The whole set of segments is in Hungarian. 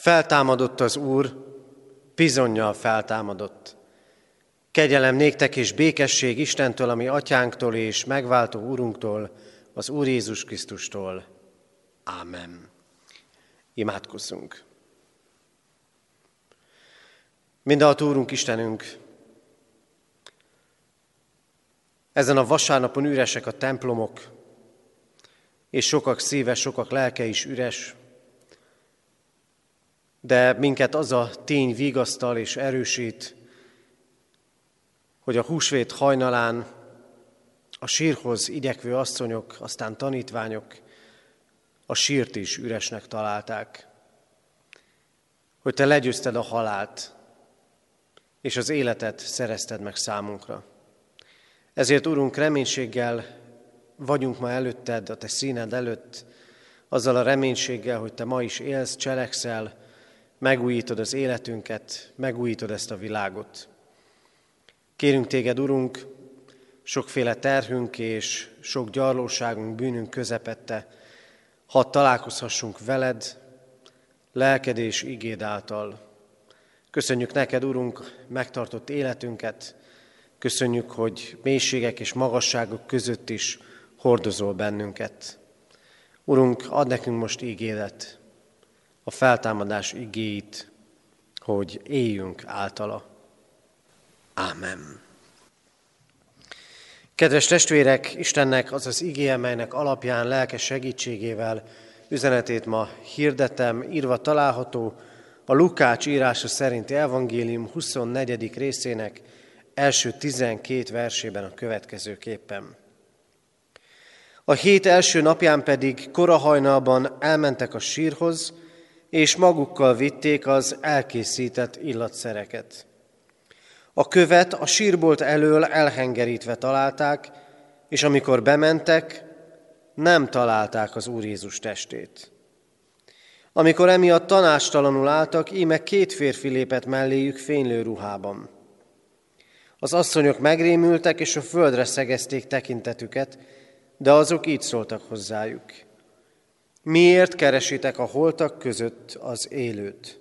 Feltámadott az Úr, bizonyal feltámadott. Kegyelem néktek és békesség Istentől, ami atyánktól és megváltó Úrunktól, az Úr Jézus Krisztustól. Ámen. Imádkozzunk. Mindalt Úrunk Istenünk, ezen a vasárnapon üresek a templomok, és sokak szíve, sokak lelke is üres, de minket az a tény vigasztal és erősít, hogy a húsvét hajnalán a sírhoz igyekvő asszonyok, aztán tanítványok a sírt is üresnek találták. Hogy te legyőzted a halált, és az életet szerezted meg számunkra. Ezért, Urunk, reménységgel vagyunk ma előtted, a Te színed előtt, azzal a reménységgel, hogy Te ma is élsz, cselekszel, megújítod az életünket, megújítod ezt a világot. Kérünk Téged, Urunk, sokféle terhünk és sok gyarlóságunk, bűnünk közepette, hadd találkozhassunk veled, lelked és igéd által. Köszönjük neked, Urunk, megtartott életünket, köszönjük, hogy mélységek és magasságok között is hordozol bennünket. Urunk, ad nekünk most ígéret, a feltámadás igéit, hogy éljünk általa. Ámen. Kedves testvérek, Istennek az az igéje, melynek alapján lelkes segítségével üzenetét ma hirdetem, írva található a Lukács írása szerinti evangélium 24. részének első 12 versében a következőképpen. A hét első napján pedig korahajnalban elmentek a sírhoz, és magukkal vitték az elkészített illatszereket. A követ a sírbolt elől elhengerítve találták, és amikor bementek, nem találták az Úr Jézus testét. Amikor emiatt tanástalanul álltak, íme két férfi lépett melléjük fénylő ruhában. Az asszonyok megrémültek, és a földre szegezték tekintetüket, de azok így szóltak hozzájuk. Miért keresitek a holtak között az élőt?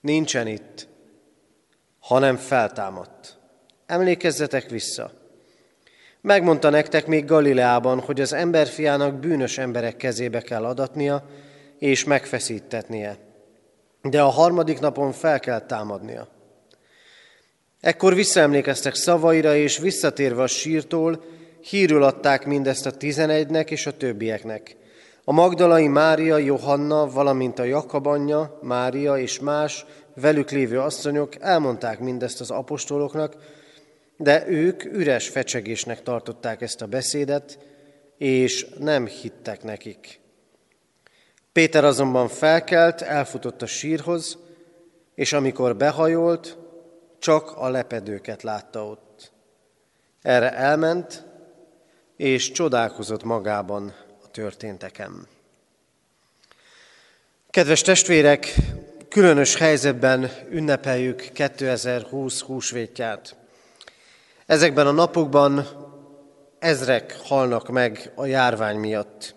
Nincsen itt, hanem feltámadt. Emlékezzetek vissza. Megmondta nektek még Galileában, hogy az emberfiának bűnös emberek kezébe kell adatnia, és megfeszítetnie. De a harmadik napon fel kell támadnia. Ekkor visszaemlékeztek szavaira, és visszatérve a sírtól, hírül adták mindezt a tizenegynek és a többieknek. A Magdalai Mária, Johanna, valamint a Jakab anyja, Mária és más velük lévő asszonyok elmondták mindezt az apostoloknak, de ők üres fecsegésnek tartották ezt a beszédet, és nem hittek nekik. Péter azonban felkelt, elfutott a sírhoz, és amikor behajolt, csak a lepedőket látta ott. Erre elment, és csodálkozott magában történteken. Kedves testvérek, különös helyzetben ünnepeljük 2020 húsvétját. Ezekben a napokban ezrek halnak meg a járvány miatt.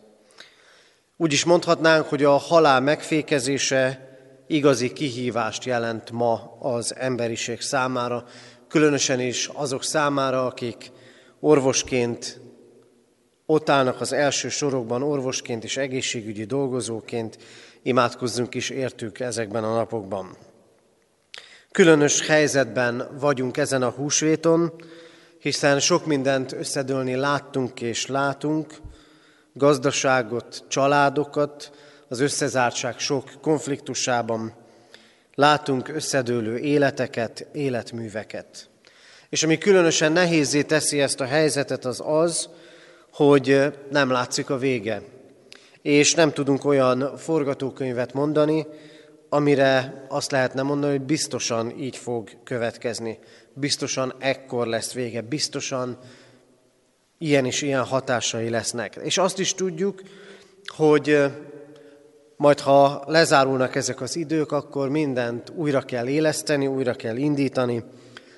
Úgy is mondhatnánk, hogy a halál megfékezése igazi kihívást jelent ma az emberiség számára, különösen is azok számára, akik orvosként ott állnak az első sorokban, orvosként és egészségügyi dolgozóként, imádkozzunk is értük ezekben a napokban. Különös helyzetben vagyunk ezen a húsvéton, hiszen sok mindent összedőlni láttunk és látunk, gazdaságot, családokat, az összezártság sok konfliktusában, látunk összedőlő életeket, életműveket. És ami különösen nehézé teszi ezt a helyzetet, az az, hogy nem látszik a vége és nem tudunk olyan forgatókönyvet mondani, amire azt lehetne mondani, hogy biztosan így fog következni. Biztosan ekkor lesz vége, biztosan ilyen és ilyen hatásai lesznek. És azt is tudjuk, hogy majd ha lezárulnak ezek az idők, akkor mindent újra kell éleszteni, újra kell indítani,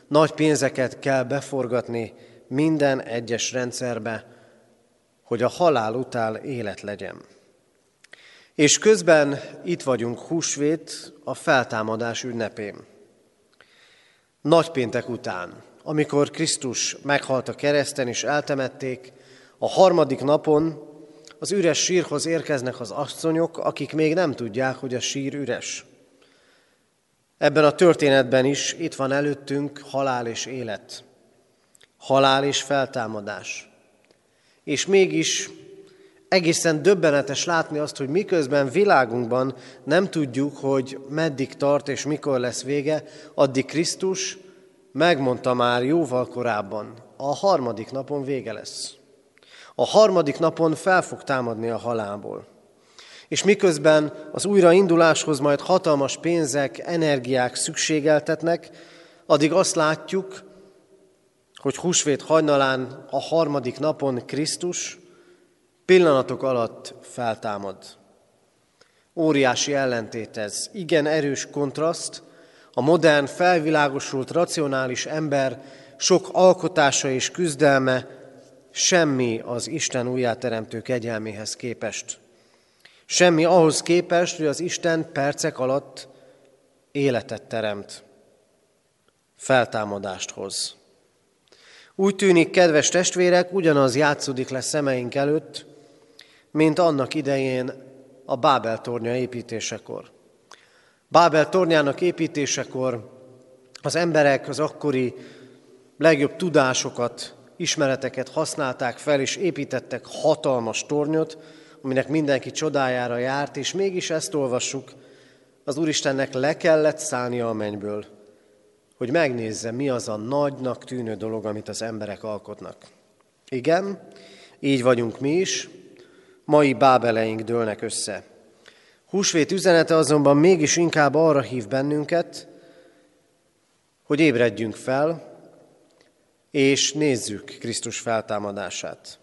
nagy pénzeket kell beforgatni minden egyes rendszerbe, hogy a halál után élet legyen. És közben itt vagyunk húsvét a feltámadás ünnepén. Nagypéntek után, amikor Krisztus meghalt a kereszten és eltemették, a harmadik napon az üres sírhoz érkeznek az asszonyok, akik még nem tudják, hogy a sír üres. Ebben a történetben is itt van előttünk halál és élet, halál és feltámadás. És mégis egészen döbbenetes látni azt, hogy miközben világunkban nem tudjuk, hogy meddig tart és mikor lesz vége, addig Krisztus megmondta már jóval korábban, a harmadik napon vége lesz. A harmadik napon fel fog támadni a halálból. És miközben az újrainduláshoz majd hatalmas pénzek, energiák szükségeltetnek, addig azt látjuk, hogy húsvét hajnalán a harmadik napon Krisztus pillanatok alatt feltámad. Óriási ellentét ez, igen erős kontraszt, a modern, felvilágosult, racionális ember sok alkotása és küzdelme semmi az Isten újjáteremtő kegyelméhez képest. Semmi ahhoz képest, hogy az Isten percek alatt életet teremt, feltámadást hoz. Úgy tűnik, kedves testvérek, ugyanaz játszódik le szemeink előtt, mint annak idején a Bábel tornya építésekor. Bábel tornyának építésekor az emberek az akkori legjobb tudásokat, ismereteket használták fel, és építettek hatalmas tornyot, aminek mindenki csodájára járt, és mégis ezt olvassuk, az Úristennek le kellett szállnia a mennyből, hogy megnézze, mi az a nagynak tűnő dolog, amit az emberek alkotnak. Igen, így vagyunk mi is, mai bábeleink dőlnek össze. Húsvét üzenete azonban mégis inkább arra hív bennünket, hogy ébredjünk fel, és nézzük Krisztus feltámadását.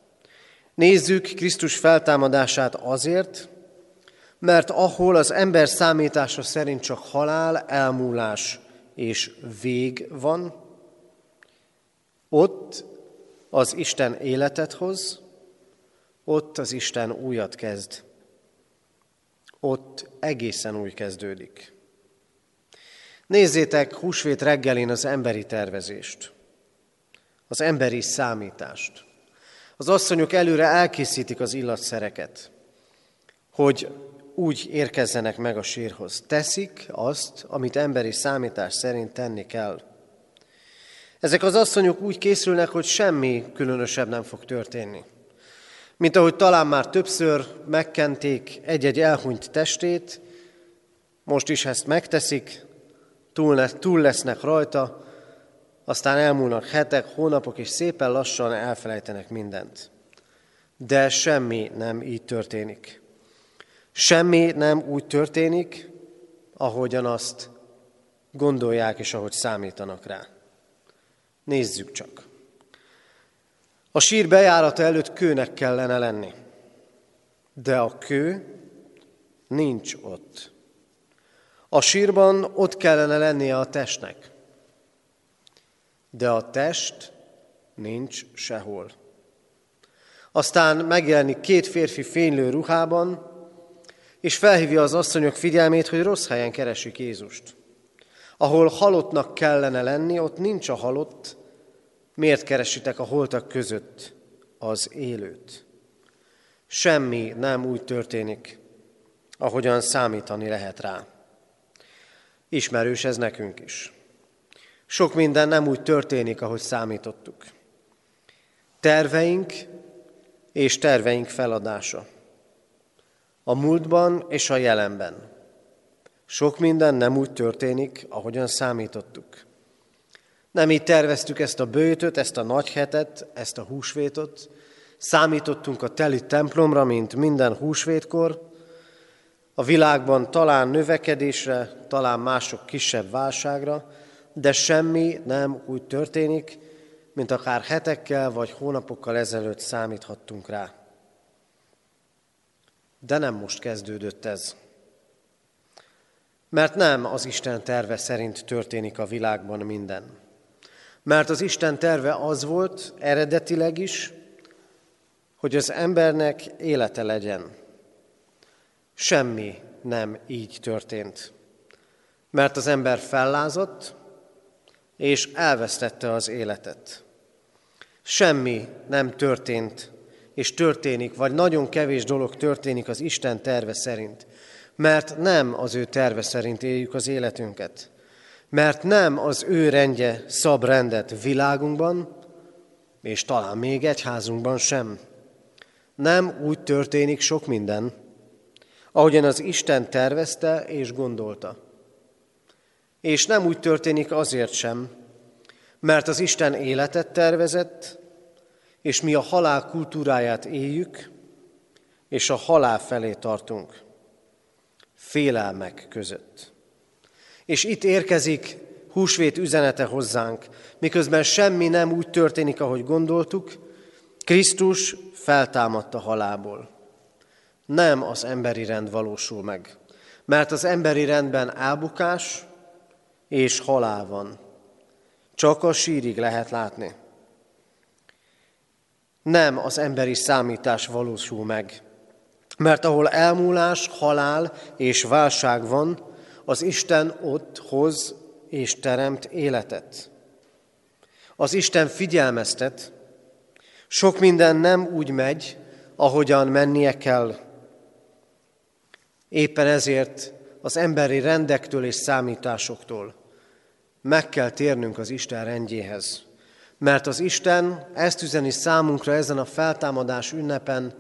Nézzük Krisztus feltámadását azért, mert ahol az ember számítása szerint csak halál, elmúlás és vég van, ott az Isten életet hoz, ott az Isten újat kezd. Ott egészen új kezdődik. Nézzétek húsvét reggelén az emberi tervezést, az emberi számítást. Az asszonyok előre elkészítik az illatszereket, hogy úgy érkezzenek meg a sírhoz. Teszik azt, amit emberi számítás szerint tenni kell. Ezek az asszonyok úgy készülnek, hogy semmi különösebb nem fog történni. Mint ahogy talán már többször megkenték egy-egy elhunyt testét, most is ezt megteszik, túl, túl lesznek rajta, aztán elmúlnak hetek, hónapok, és szépen lassan elfelejtenek mindent. De semmi nem így történik. Semmi nem úgy történik, ahogyan azt gondolják és ahogy számítanak rá. Nézzük csak. A sír bejárata előtt kőnek kellene lenni, de a kő nincs ott. A sírban ott kellene lennie a testnek, de a test nincs sehol. Aztán megjelenik két férfi fénylő ruhában, és felhívja az asszonyok figyelmét, hogy rossz helyen keresik Jézust. Ahol halottnak kellene lenni, ott nincs a halott, miért keresitek a holtak között az élőt? Semmi nem úgy történik, ahogyan számítani lehet rá. Ismerős ez nekünk is. Sok minden nem úgy történik, ahogy számítottuk. Terveink és terveink feladása. A múltban és a jelenben. Sok minden nem úgy történik, ahogyan számítottuk. Nem így terveztük ezt a bőtöt, ezt a nagy hetet, ezt a húsvétot. Számítottunk a teli templomra, mint minden húsvétkor. A világban talán növekedésre, talán mások kisebb válságra, de semmi nem úgy történik, mint akár hetekkel vagy hónapokkal ezelőtt számíthattunk rá. De nem most kezdődött ez. Mert nem az Isten terve szerint történik a világban minden. Mert az Isten terve az volt eredetileg is, hogy az embernek élete legyen. semmi nem így történt. Mert az ember fellázott, és elvesztette az életet. Semmi nem történt, és történik, vagy nagyon kevés dolog történik az Isten terve szerint. Mert nem az ő terve szerint éljük az életünket. Mert nem az ő rendje szab rendet világunkban, és talán még egyházunkban sem. Nem úgy történik sok minden, ahogyan az Isten tervezte és gondolta. És nem úgy történik azért sem, mert az Isten életet tervezett, és mi a halál kultúráját éljük, és a halál felé tartunk, félelmek között. És itt érkezik húsvét üzenete hozzánk, miközben semmi nem úgy történik, ahogy gondoltuk, Krisztus feltámadta halálból. Nem az emberi rend valósul meg, mert az emberi rendben elbukás és halál van. Csak a sírig lehet látni. Nem az emberi számítás valósul meg, mert ahol elmúlás, halál és válság van, az Isten ott hoz és teremt életet. Az Isten figyelmeztet, sok minden nem úgy megy, ahogyan mennie kell. Éppen ezért az emberi rendektől és számításoktól meg kell térnünk az Isten rendjéhez. Mert az Isten ezt üzeni számunkra ezen a feltámadás ünnepen,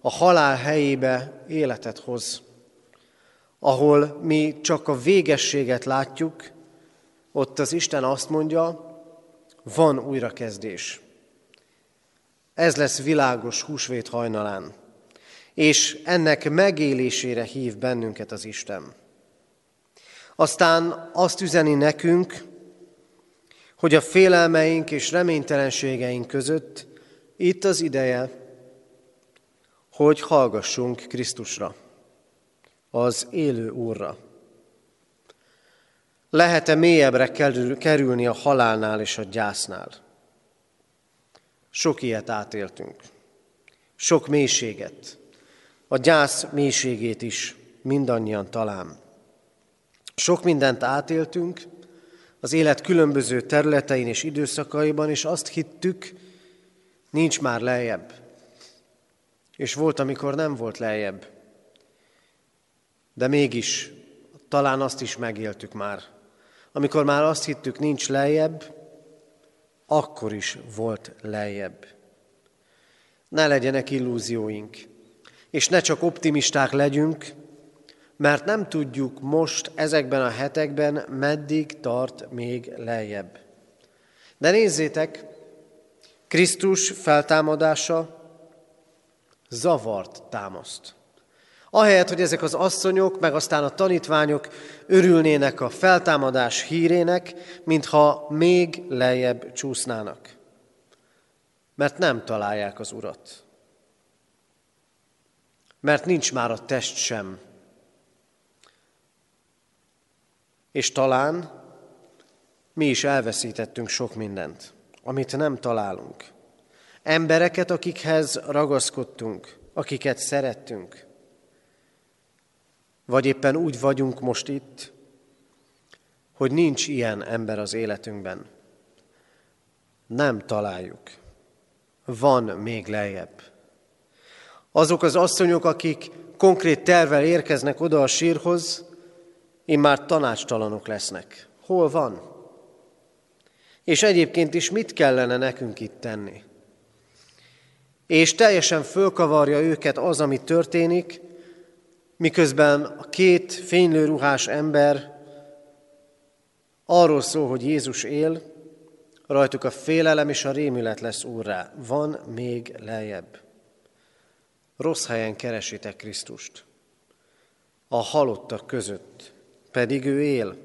a halál helyébe életet hoz. Ahol mi csak a végességet látjuk, ott az Isten azt mondja, van újrakezdés. Ez lesz világos húsvét hajnalán, és ennek megélésére hív bennünket az Isten. Aztán azt üzeni nekünk, hogy a félelmeink és reménytelenségeink között itt az ideje, hogy hallgassunk Krisztusra, az élő Úrra. Lehet-e mélyebbre kerülni a halálnál és a gyásznál? Sok ilyet átéltünk. Sok mélységet. A gyász mélységét is mindannyian talán. Sok mindent átéltünk az élet különböző területein és időszakaiban, és azt hittük, nincs már lejjebb. És volt, amikor nem volt lejjebb. De mégis talán azt is megéltük már. Amikor már azt hittük, nincs lejjebb, akkor is volt lejjebb. Ne legyenek illúzióink, és ne csak optimisták legyünk, mert nem tudjuk most ezekben a hetekben, meddig tart még lejjebb. De nézzétek, Krisztus feltámadása zavart támaszt. Ahelyett, hogy ezek az asszonyok, meg aztán a tanítványok örülnének a feltámadás hírének, mintha még lejjebb csúsznának. Mert nem találják az Urat. Mert nincs már a test sem. És talán mi is elveszítettünk sok mindent, amit nem találunk. Embereket, akikhez ragaszkodtunk, akiket szerettünk – vagy éppen úgy vagyunk most itt, hogy nincs ilyen ember az életünkben. Nem találjuk. Van még lejjebb. Azok az asszonyok, akik konkrét tervel érkeznek oda a sírhoz, már tanácstalanok lesznek. Hol van? És egyébként is mit kellene nekünk itt tenni? És teljesen fölkavarja őket az, ami történik, miközben a két fénylő ruhás ember arról szól, hogy Jézus él, rajtuk a félelem és a rémület lesz úrrá. Van még lejjebb. Rossz helyen keresitek Krisztust. A halottak között. Pedig ő él.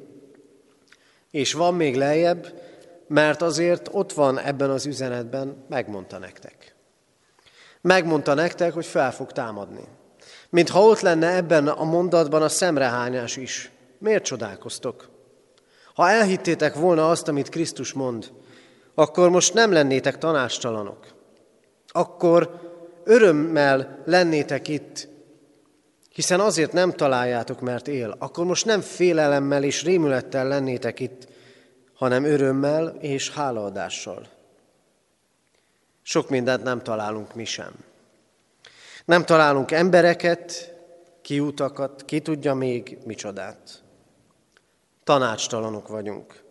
És van még lejjebb, mert azért ott van ebben az üzenetben, megmondta nektek. Megmondta nektek, hogy fel fog támadni mintha ott lenne ebben a mondatban a szemrehányás is. Miért csodálkoztok? Ha elhittétek volna azt, amit Krisztus mond, akkor most nem lennétek tanástalanok. Akkor örömmel lennétek itt, Hiszen azért nem találjátok, mert él. Akkor most nem félelemmel és rémülettel lennétek itt, hanem örömmel és hálaadással. Sok mindent nem találunk mi sem. Nem találunk embereket, kiutakat, ki tudja még micsodát. Tanácstalanok vagyunk.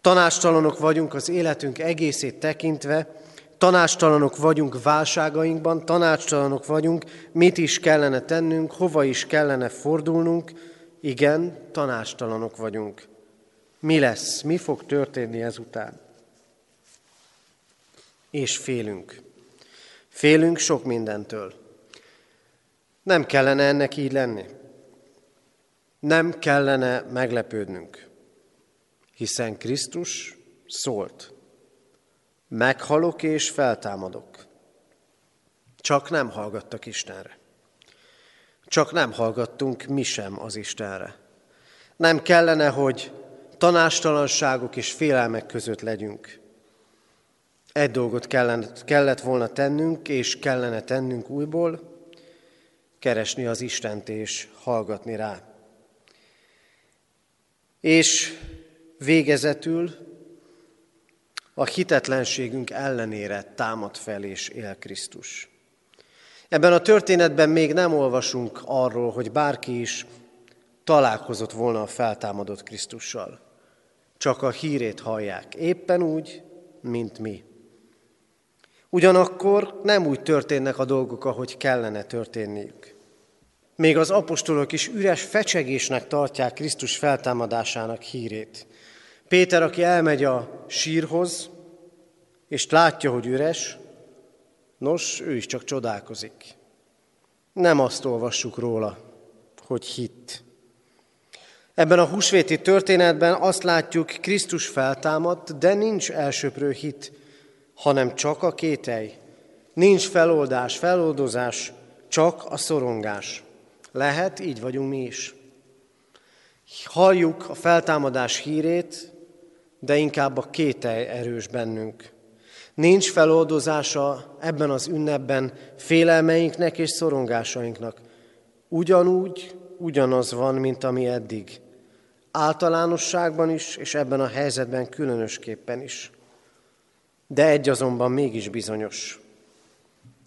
Tanástalanok vagyunk az életünk egészét tekintve, tanástalanok vagyunk válságainkban, tanácstalanok vagyunk, mit is kellene tennünk, hova is kellene fordulnunk. Igen, tanástalanok vagyunk. Mi lesz, mi fog történni ezután? És félünk. Félünk sok mindentől. Nem kellene ennek így lenni. Nem kellene meglepődnünk hiszen Krisztus szólt, meghalok és feltámadok. Csak nem hallgattak Istenre. Csak nem hallgattunk mi sem az Istenre. Nem kellene, hogy tanástalanságok és félelmek között legyünk. Egy dolgot kellett, volna tennünk, és kellene tennünk újból, keresni az Istent és hallgatni rá. És Végezetül a hitetlenségünk ellenére támad fel és él Krisztus. Ebben a történetben még nem olvasunk arról, hogy bárki is találkozott volna a feltámadott Krisztussal. Csak a hírét hallják, éppen úgy, mint mi. Ugyanakkor nem úgy történnek a dolgok, ahogy kellene történniük. Még az apostolok is üres fecsegésnek tartják Krisztus feltámadásának hírét. Péter, aki elmegy a sírhoz, és látja, hogy üres, nos, ő is csak csodálkozik. Nem azt olvassuk róla, hogy hitt. Ebben a húsvéti történetben azt látjuk, Krisztus feltámadt, de nincs elsőprő hit, hanem csak a kételj. Nincs feloldás, feloldozás, csak a szorongás. Lehet, így vagyunk mi is. Halljuk a feltámadás hírét, de inkább a kételj erős bennünk. Nincs feloldozása ebben az ünnepben félelmeinknek és szorongásainknak. Ugyanúgy, ugyanaz van, mint ami eddig. Általánosságban is, és ebben a helyzetben különösképpen is. De egy azonban mégis bizonyos.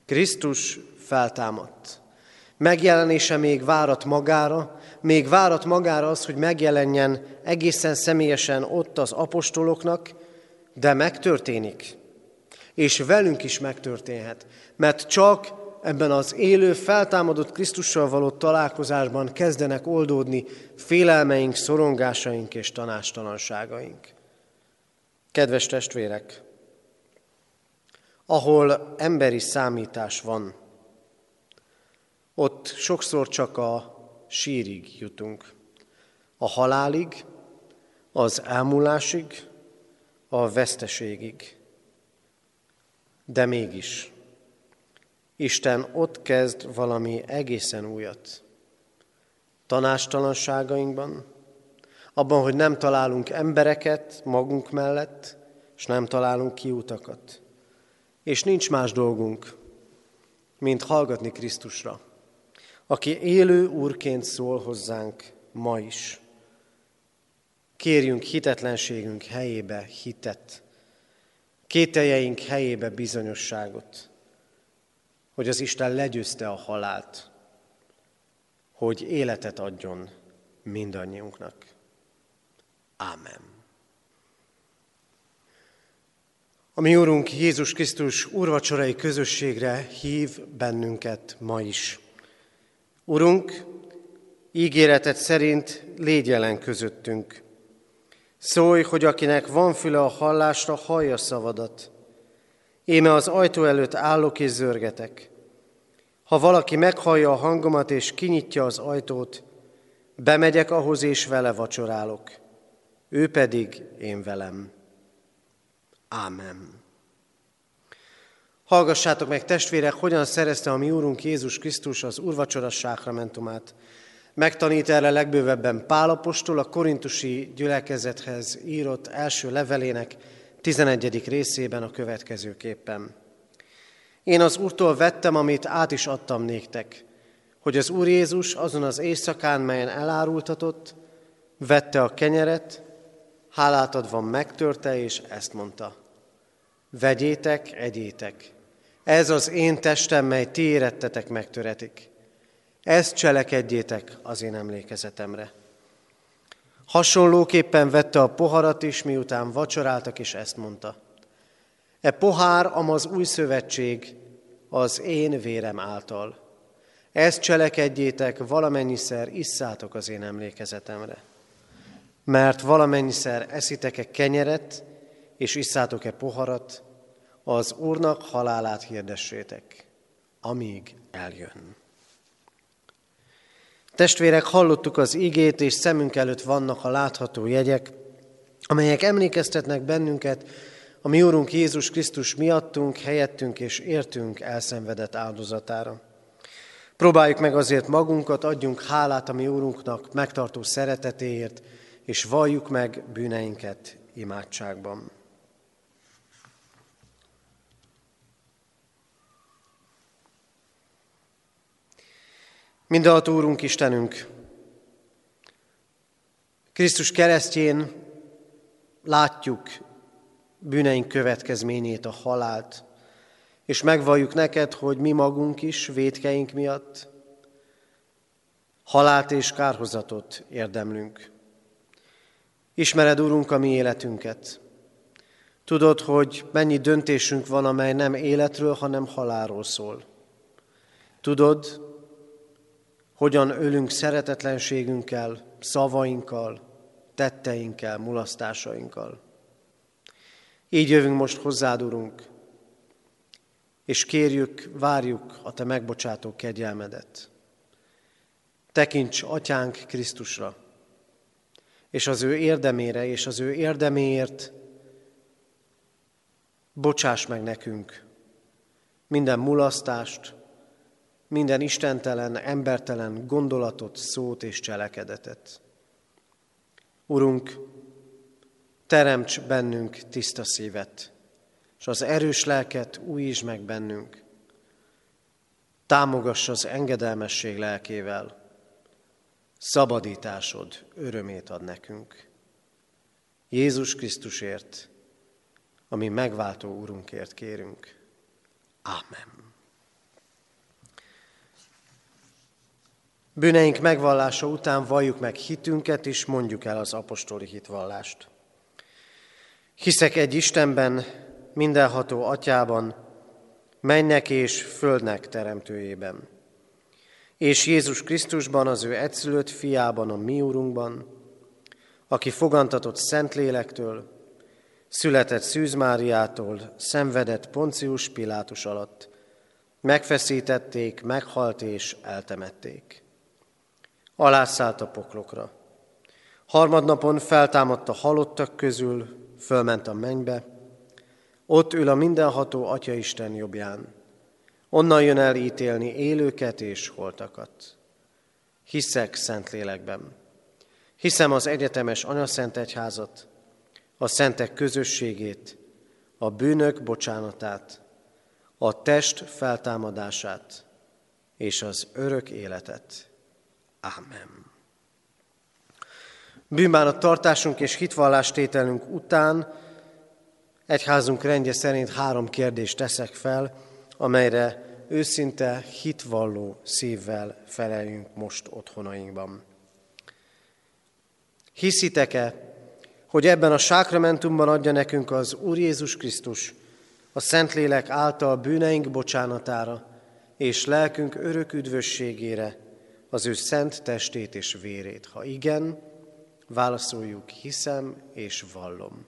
Krisztus feltámadt. Megjelenése még várat magára, még várat magára az, hogy megjelenjen egészen személyesen ott az apostoloknak, de megtörténik. És velünk is megtörténhet, mert csak ebben az élő, feltámadott Krisztussal való találkozásban kezdenek oldódni félelmeink, szorongásaink és tanástalanságaink. Kedves testvérek, ahol emberi számítás van, ott sokszor csak a sírig jutunk. A halálig, az elmúlásig, a veszteségig. De mégis, Isten ott kezd valami egészen újat. Tanástalanságainkban, abban, hogy nem találunk embereket magunk mellett, és nem találunk kiutakat. És nincs más dolgunk, mint hallgatni Krisztusra aki élő úrként szól hozzánk ma is. Kérjünk hitetlenségünk helyébe hitet, kételjeink helyébe bizonyosságot, hogy az Isten legyőzte a halált, hogy életet adjon mindannyiunknak. Ámen. A mi Úrunk Jézus Krisztus úrvacsorai közösségre hív bennünket ma is. Urunk, ígéretet szerint légy jelen közöttünk. Szólj, hogy akinek van füle a hallásra, hallja szavadat. Éme az ajtó előtt állok és zörgetek. Ha valaki meghallja a hangomat és kinyitja az ajtót, bemegyek ahhoz és vele vacsorálok. Ő pedig én velem. Ámen. Hallgassátok meg, testvérek, hogyan szerezte a mi Úrunk Jézus Krisztus az Urvacsora sákramentumát. Megtanít erre legbővebben Pálapostól a korintusi gyülekezethez írott első levelének 11. részében a következőképpen. Én az Úrtól vettem, amit át is adtam néktek, hogy az Úr Jézus azon az éjszakán, melyen elárultatott, vette a kenyeret, hálát adva megtörte, és ezt mondta. Vegyétek, egyétek. Ez az én testem, mely ti érettetek megtöretik. Ezt cselekedjétek az én emlékezetemre. Hasonlóképpen vette a poharat is, miután vacsoráltak, és ezt mondta. E pohár, amaz új szövetség, az én vérem által. Ezt cselekedjétek, valamennyiszer isszátok az én emlékezetemre. Mert valamennyiszer eszitek-e kenyeret, és isszátok-e poharat, az Úrnak halálát hirdessétek, amíg eljön. Testvérek, hallottuk az igét, és szemünk előtt vannak a látható jegyek, amelyek emlékeztetnek bennünket a mi Úrunk Jézus Krisztus miattunk, helyettünk és értünk elszenvedett áldozatára. Próbáljuk meg azért magunkat, adjunk hálát a mi Úrunknak megtartó szeretetéért, és valljuk meg bűneinket imádságban. Mindenható Úrunk Istenünk, Krisztus keresztjén látjuk bűneink következményét, a halált, és megvalljuk neked, hogy mi magunk is védkeink miatt halált és kárhozatot érdemlünk. Ismered, Úrunk, a mi életünket. Tudod, hogy mennyi döntésünk van, amely nem életről, hanem halálról szól. Tudod, hogyan ölünk szeretetlenségünkkel, szavainkkal, tetteinkkel, mulasztásainkkal. Így jövünk most hozzád, Urunk, és kérjük, várjuk a Te megbocsátó kegyelmedet. Tekints Atyánk Krisztusra, és az ő érdemére, és az ő érdeméért bocsáss meg nekünk minden mulasztást, minden istentelen, embertelen gondolatot, szót és cselekedetet. Urunk, teremts bennünk tiszta szívet, és az erős lelket újítsd meg bennünk. Támogass az engedelmesség lelkével, szabadításod örömét ad nekünk. Jézus Krisztusért, ami megváltó Urunkért kérünk. Amen. Bűneink megvallása után valljuk meg hitünket, és mondjuk el az apostoli hitvallást. Hiszek egy Istenben, mindenható atyában, mennek és földnek teremtőjében, és Jézus Krisztusban, az ő egyszülött fiában, a mi úrunkban, aki fogantatott Szentlélektől, született Szűz Máriától, szenvedett Poncius Pilátus alatt, megfeszítették, meghalt és eltemették alászállt a poklokra. Harmadnapon feltámadt a halottak közül, fölment a mennybe, ott ül a mindenható Atya Isten jobbján. Onnan jön el ítélni élőket és holtakat. Hiszek Szentlélekben. Hiszem az egyetemes Anyaszent Egyházat, a szentek közösségét, a bűnök bocsánatát, a test feltámadását és az örök életet. Amen. Bűnbánat tartásunk és hitvallástételünk után egyházunk rendje szerint három kérdést teszek fel, amelyre őszinte hitvalló szívvel feleljünk most otthonainkban. Hiszitek-e, hogy ebben a sákramentumban adja nekünk az Úr Jézus Krisztus a Szentlélek által bűneink bocsánatára és lelkünk örök üdvösségére, az ő szent testét és vérét? Ha igen, válaszoljuk, hiszem és vallom.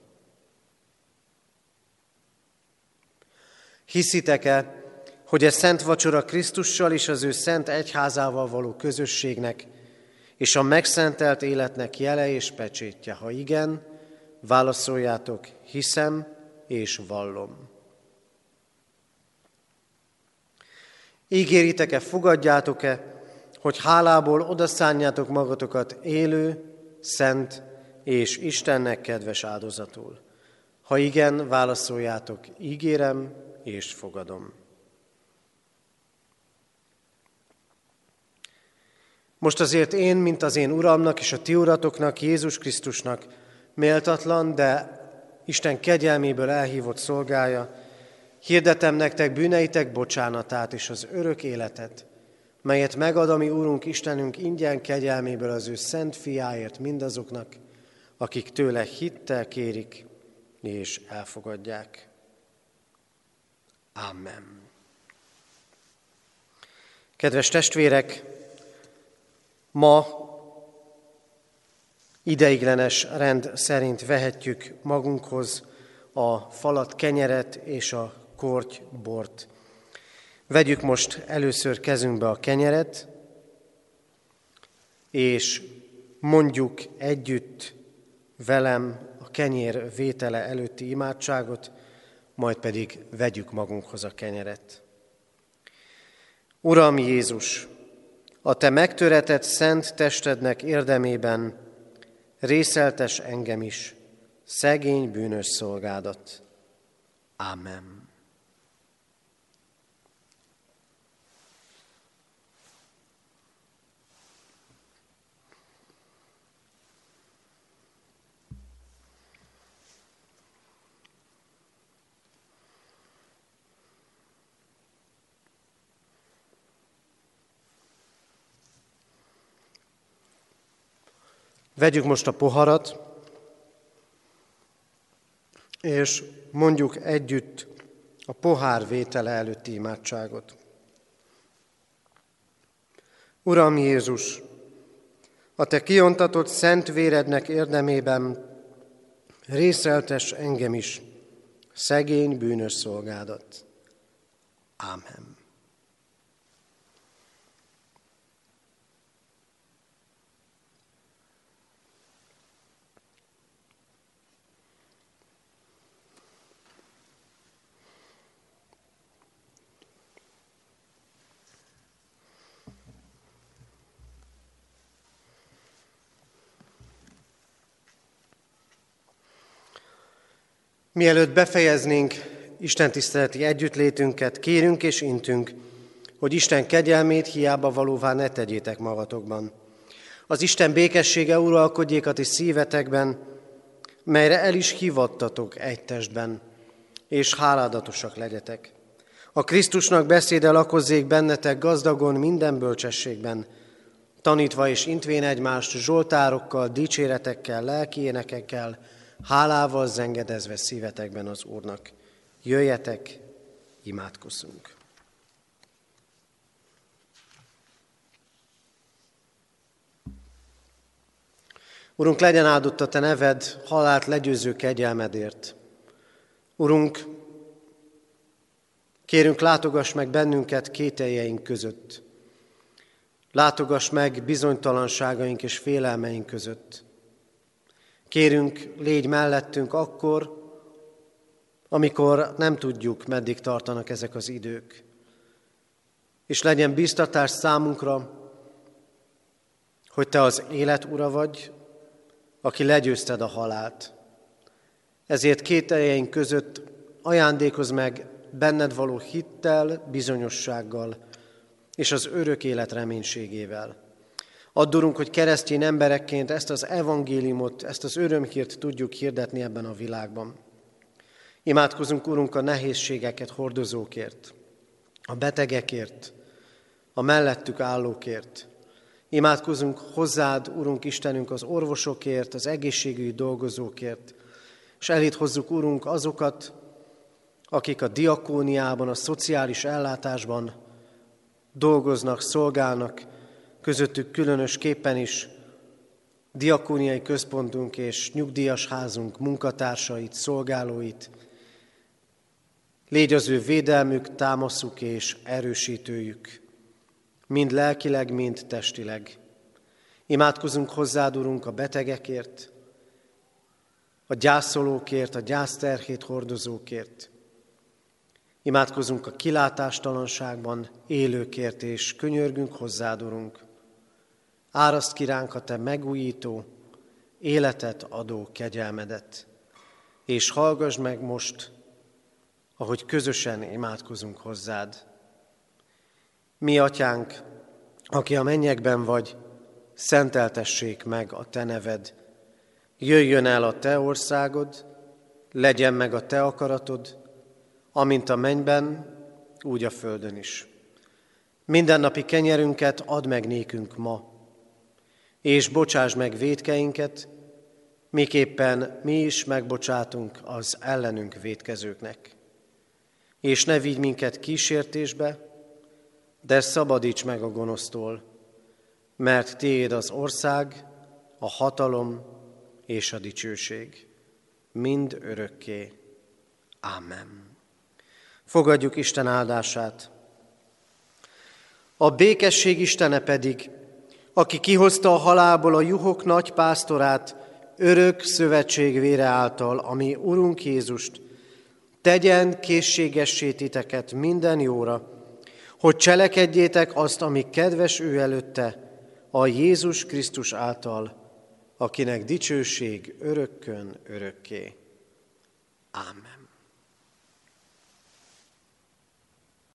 Hiszitek-e, hogy ez szent vacsora Krisztussal és az ő szent egyházával való közösségnek és a megszentelt életnek jele és pecsétje? Ha igen, válaszoljátok, hiszem és vallom. Ígéritek-e, fogadjátok-e, hogy hálából odaszánjátok magatokat élő, szent és Istennek kedves áldozatul. Ha igen, válaszoljátok, ígérem és fogadom. Most azért én, mint az én Uramnak és a ti uratoknak, Jézus Krisztusnak, méltatlan, de Isten kegyelméből elhívott szolgája, hirdetem nektek bűneitek bocsánatát és az örök életet, melyet megad a mi Úrunk Istenünk ingyen kegyelméből az ő szent fiáért mindazoknak, akik tőle hittel kérik és elfogadják. Amen. Kedves testvérek, ma ideiglenes rend szerint vehetjük magunkhoz a falat kenyeret és a korty bort. Vegyük most először kezünkbe a kenyeret, és mondjuk együtt velem a kenyér vétele előtti imádságot, majd pedig vegyük magunkhoz a kenyeret. Uram Jézus, a Te megtöretett szent testednek érdemében részeltes engem is, szegény bűnös szolgádat. Amen. Vegyük most a poharat, és mondjuk együtt a pohár vétele előtti imádságot. Uram Jézus, a Te kiontatott szent vérednek érdemében részeltes engem is, szegény bűnös szolgádat. Ámen. Mielőtt befejeznénk Isten tiszteleti együttlétünket, kérünk és intünk, hogy Isten kegyelmét hiába valóvá ne tegyétek magatokban. Az Isten békessége uralkodjék a ti szívetekben, melyre el is hivattatok egy testben, és háládatosak legyetek. A Krisztusnak beszéde lakozzék bennetek gazdagon minden bölcsességben, tanítva és intvén egymást zsoltárokkal, dicséretekkel, lelki énekekkel, hálával zengedezve szívetekben az Úrnak. Jöjjetek, imádkozzunk! Urunk, legyen áldott a Te neved, halált legyőző kegyelmedért. Urunk, kérünk, látogass meg bennünket kételjeink között. Látogass meg bizonytalanságaink és félelmeink között. Kérünk, légy mellettünk akkor, amikor nem tudjuk, meddig tartanak ezek az idők. És legyen biztatás számunkra, hogy Te az élet ura vagy, aki legyőzted a halált. Ezért két eljeink között ajándékoz meg benned való hittel, bizonyossággal és az örök élet reménységével. Addurunk, hogy keresztény emberekként ezt az evangéliumot, ezt az örömhírt tudjuk hirdetni ebben a világban. Imádkozunk, Urunk, a nehézségeket hordozókért, a betegekért, a mellettük állókért. Imádkozunk hozzád, Urunk Istenünk, az orvosokért, az egészségügyi dolgozókért, és elét hozzuk, Urunk, azokat, akik a diakóniában, a szociális ellátásban dolgoznak, szolgálnak, közöttük különösképpen is diakóniai központunk és nyugdíjas házunk munkatársait, szolgálóit. Légy az ő védelmük, támaszuk és erősítőjük, mind lelkileg, mind testileg. Imádkozunk hozzád, Urunk, a betegekért, a gyászolókért, a gyászterhét hordozókért. Imádkozunk a kilátástalanságban élőkért, és könyörgünk hozzád, Urunk. Áraszt ki ránk a Te megújító, életet adó kegyelmedet, és hallgass meg most, ahogy közösen imádkozunk hozzád. Mi, Atyánk, aki a mennyekben vagy, szenteltessék meg a te neved. Jöjjön el a te országod, legyen meg a te akaratod, amint a mennyben, úgy a földön is. Mindennapi kenyerünket add meg nékünk ma, és bocsáss meg védkeinket, miképpen mi is megbocsátunk az ellenünk védkezőknek. És ne vigy minket kísértésbe, de szabadíts meg a gonosztól, mert Tiéd az ország, a hatalom és a dicsőség, mind örökké. Amen. Fogadjuk Isten áldását. A békesség Istene pedig, aki kihozta a halálból a juhok nagy pásztorát, örök szövetség vére által, ami Urunk Jézust, tegyen készségessé titeket minden jóra, hogy cselekedjétek azt, ami kedves ő előtte, a Jézus Krisztus által, akinek dicsőség örökkön örökké. Ámen.